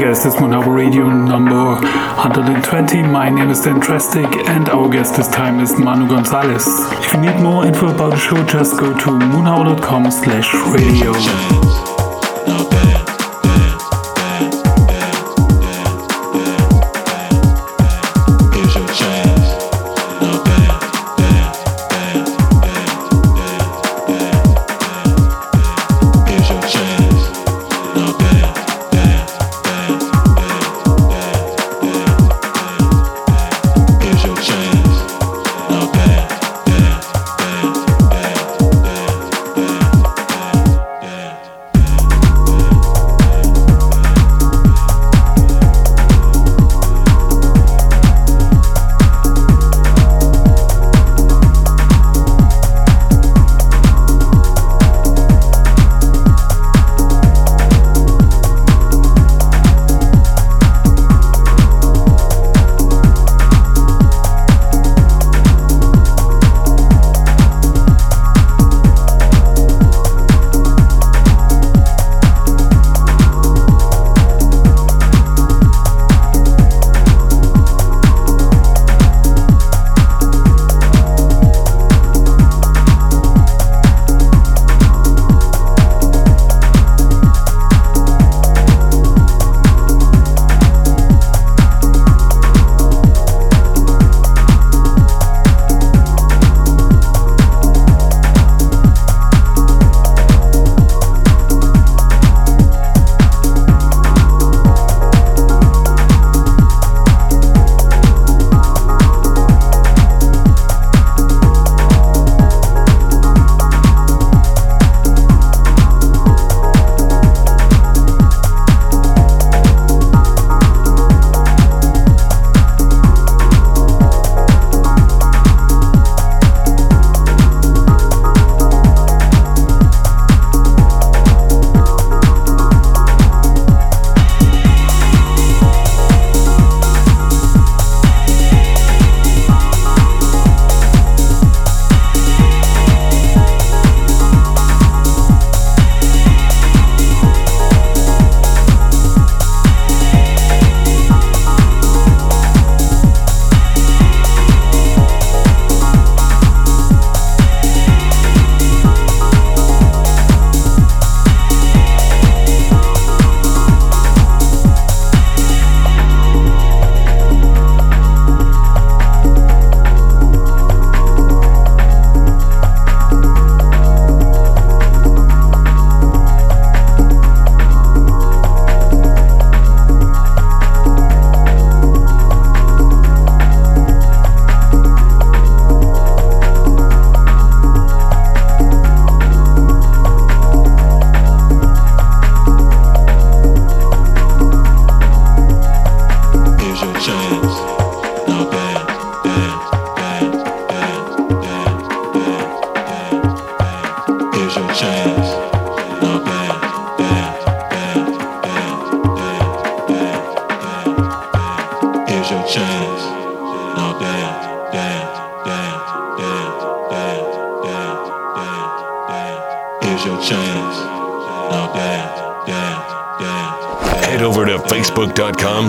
Guys, this Harbour Radio number 120. My name is Dan Drastic and our guest this time is Manu Gonzalez. If you need more info about the show, just go to moonharbour.com slash radio.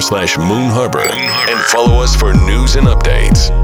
Slash Moon Harbour and follow us for news and updates.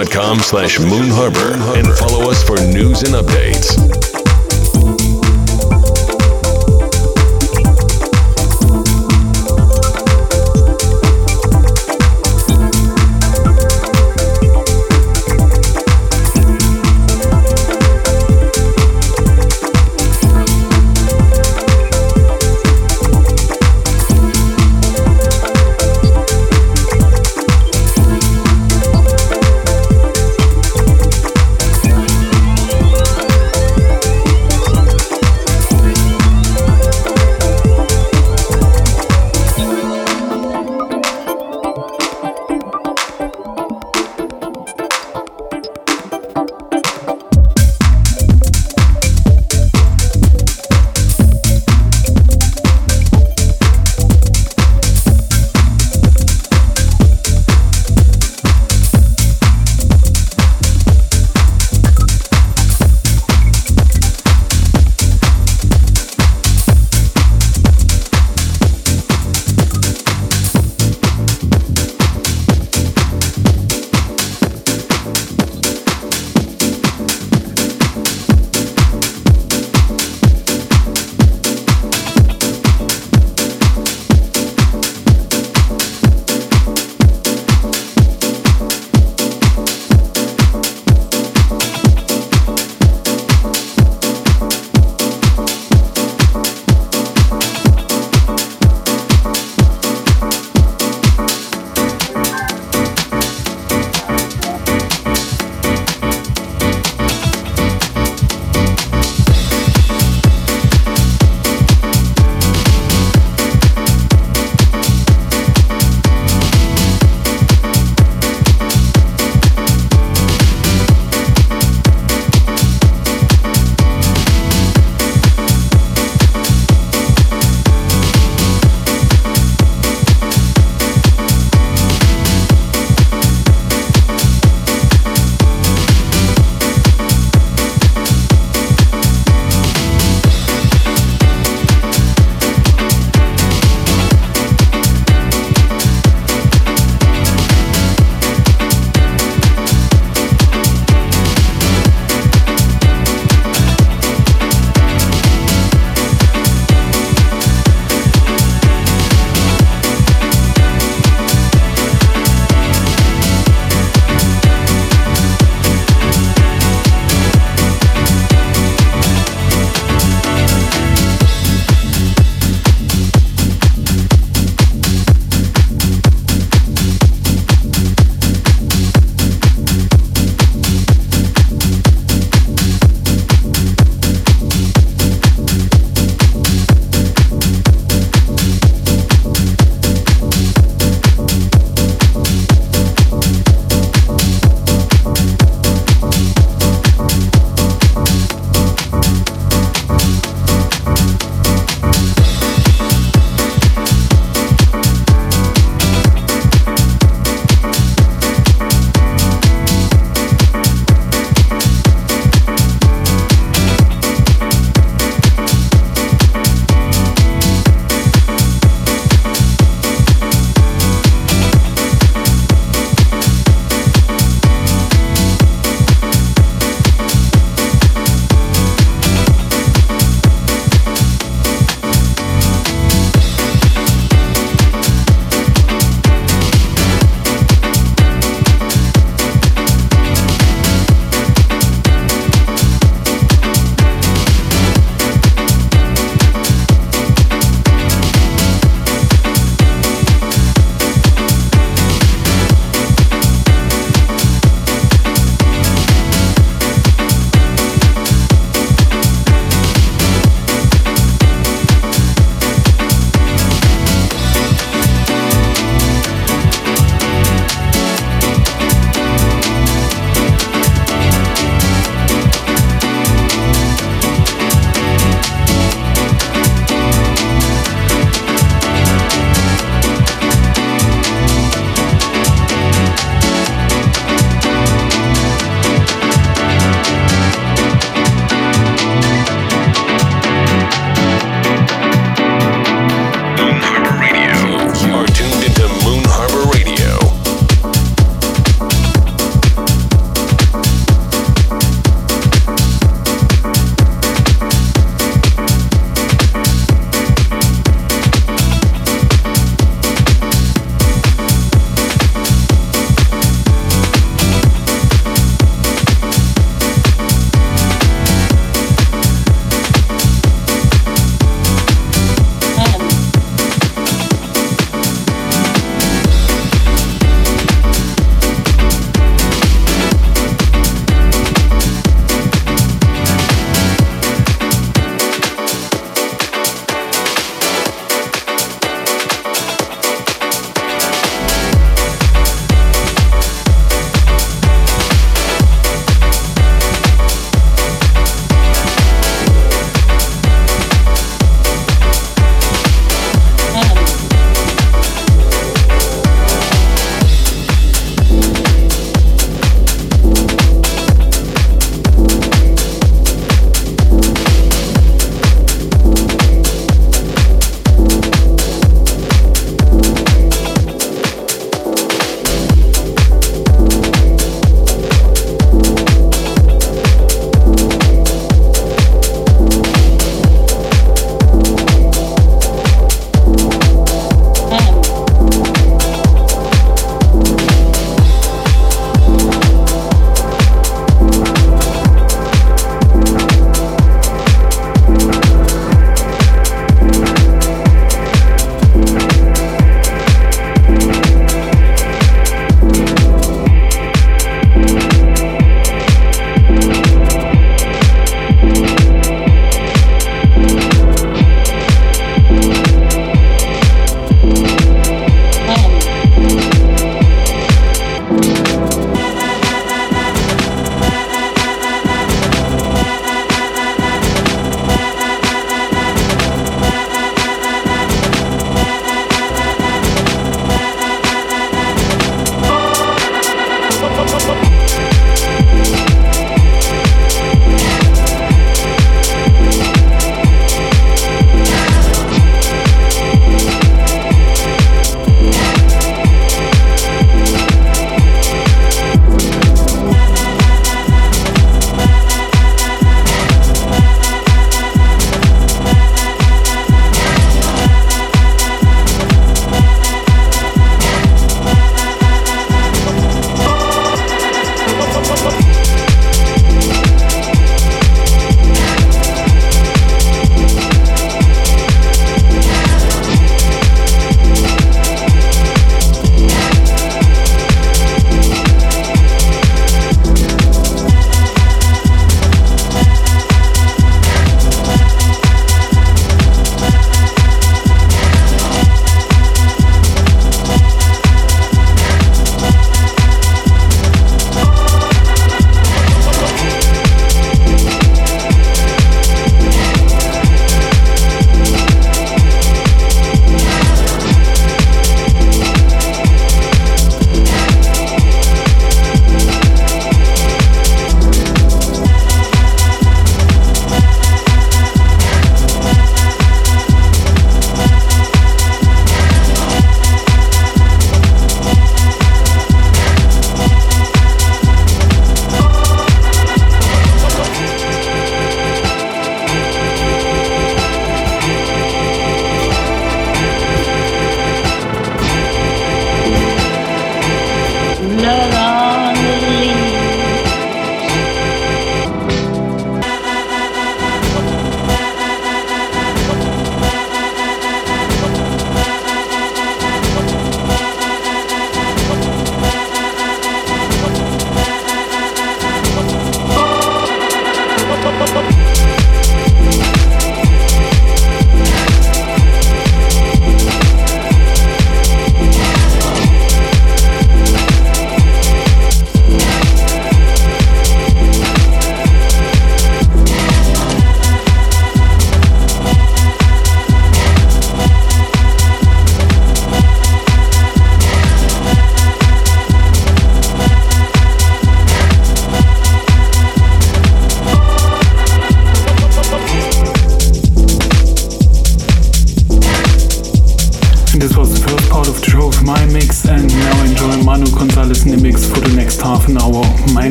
facebook.com slash Moon Harbour and follow us for news and updates.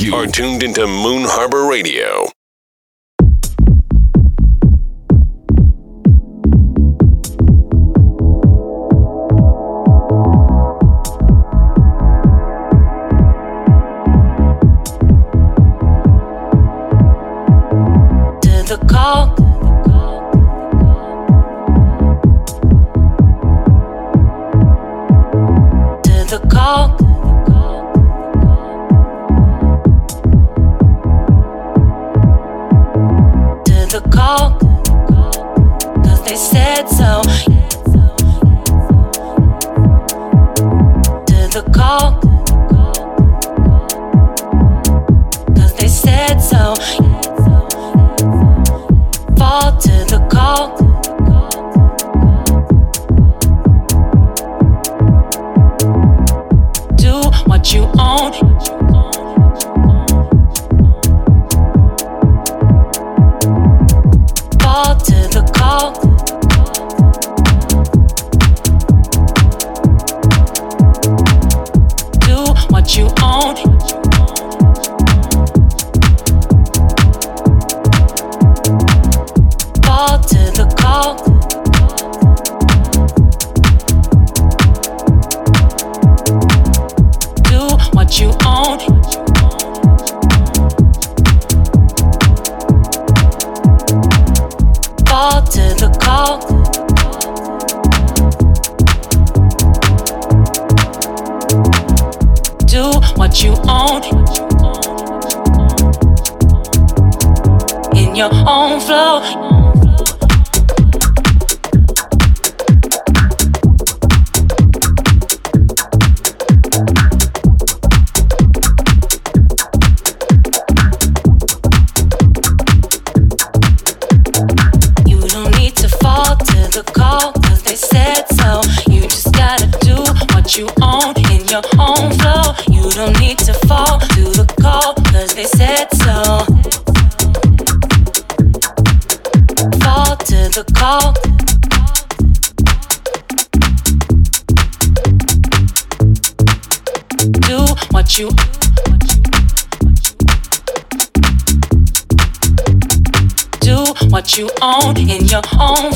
You, are tuned into Moon Harbour Radio. in your own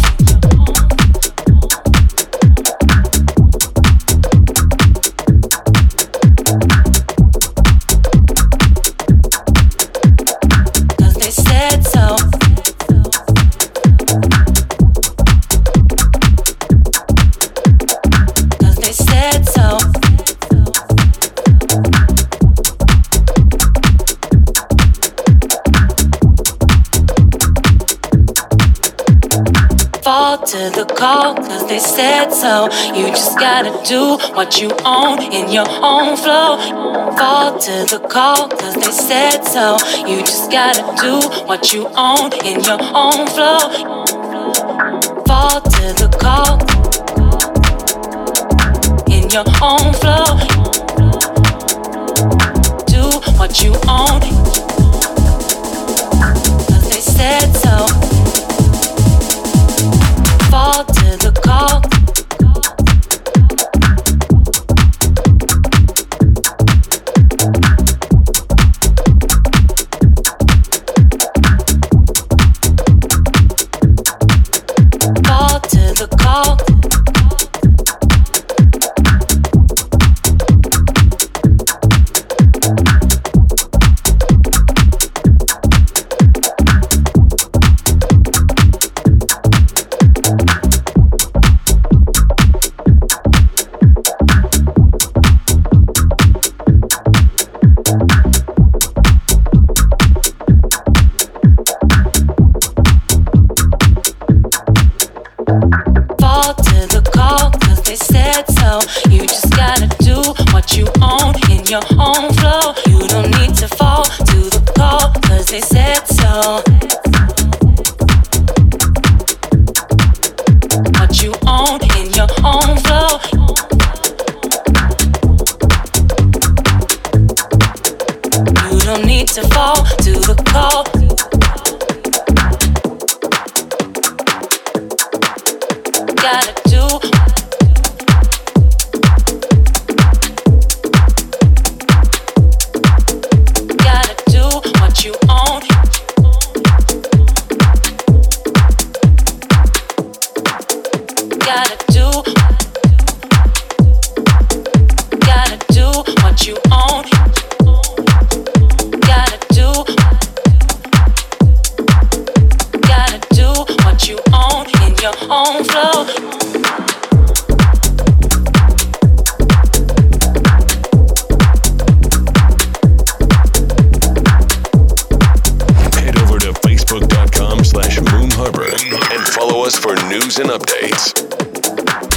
do what you own in your own flow. Fall to the call, cause they said so. You just gotta do what you own in your own flow. Fall to the call in your own flow. Do what you own. Cause they said so. Fall news and updates.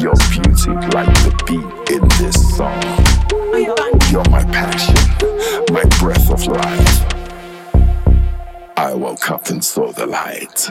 Your beauty like the beat in this song. You're my passion, my breath of life. I woke up and saw the light.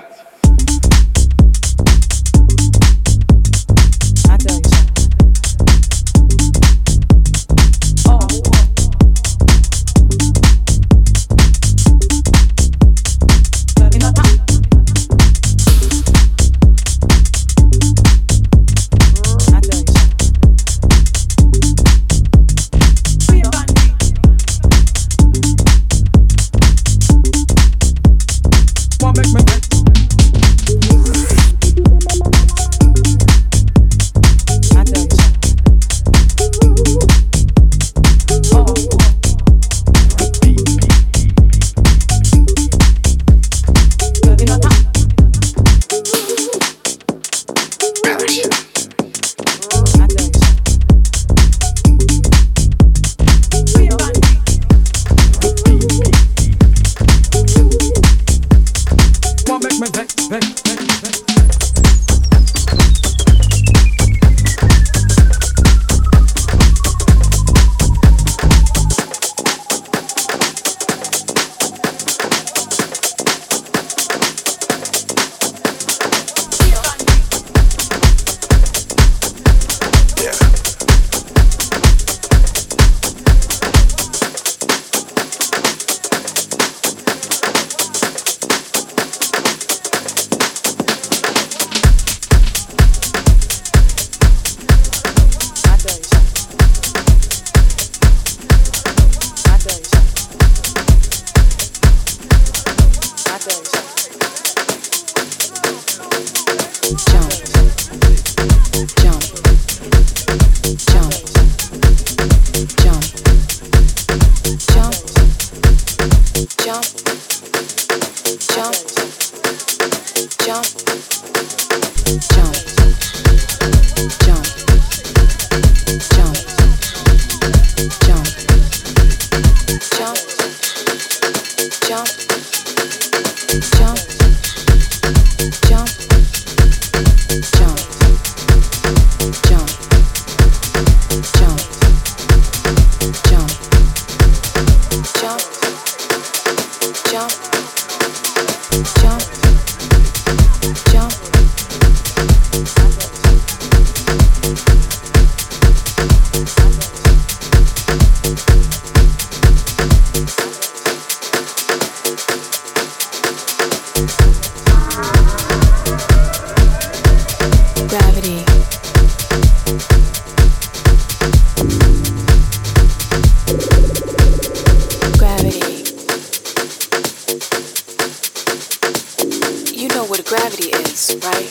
you know what gravity is, right?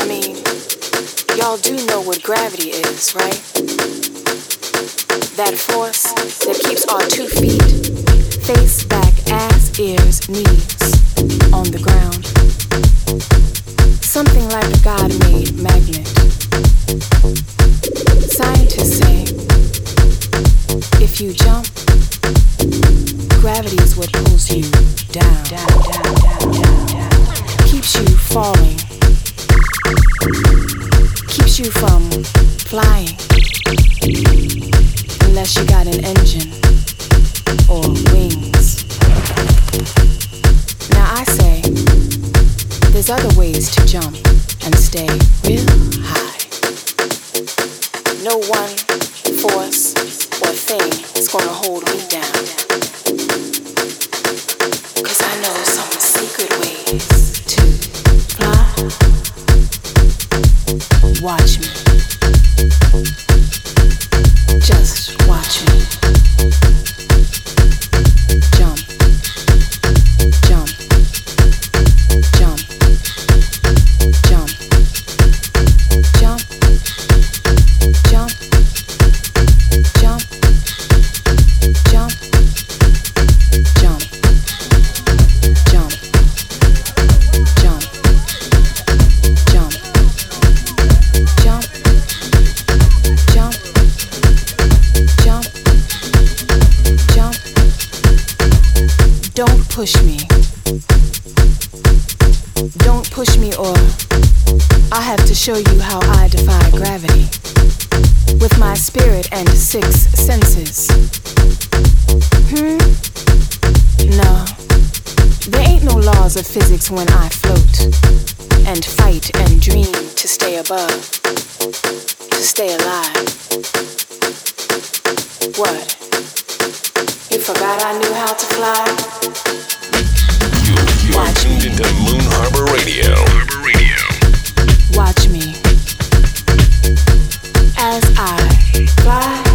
I mean, y'all do know what gravity is, right? That force that keeps our two feet, face, back, ass, ears, knees on the ground. Something like a God made. With my spirit and six senses. Hmm? No. There ain't no laws of physics when I float and fight and dream to stay above, to stay alive. What? You forgot I knew how to fly? You are tuned into Moon Harbour Radio. Harbour Radio. Watch me Bye.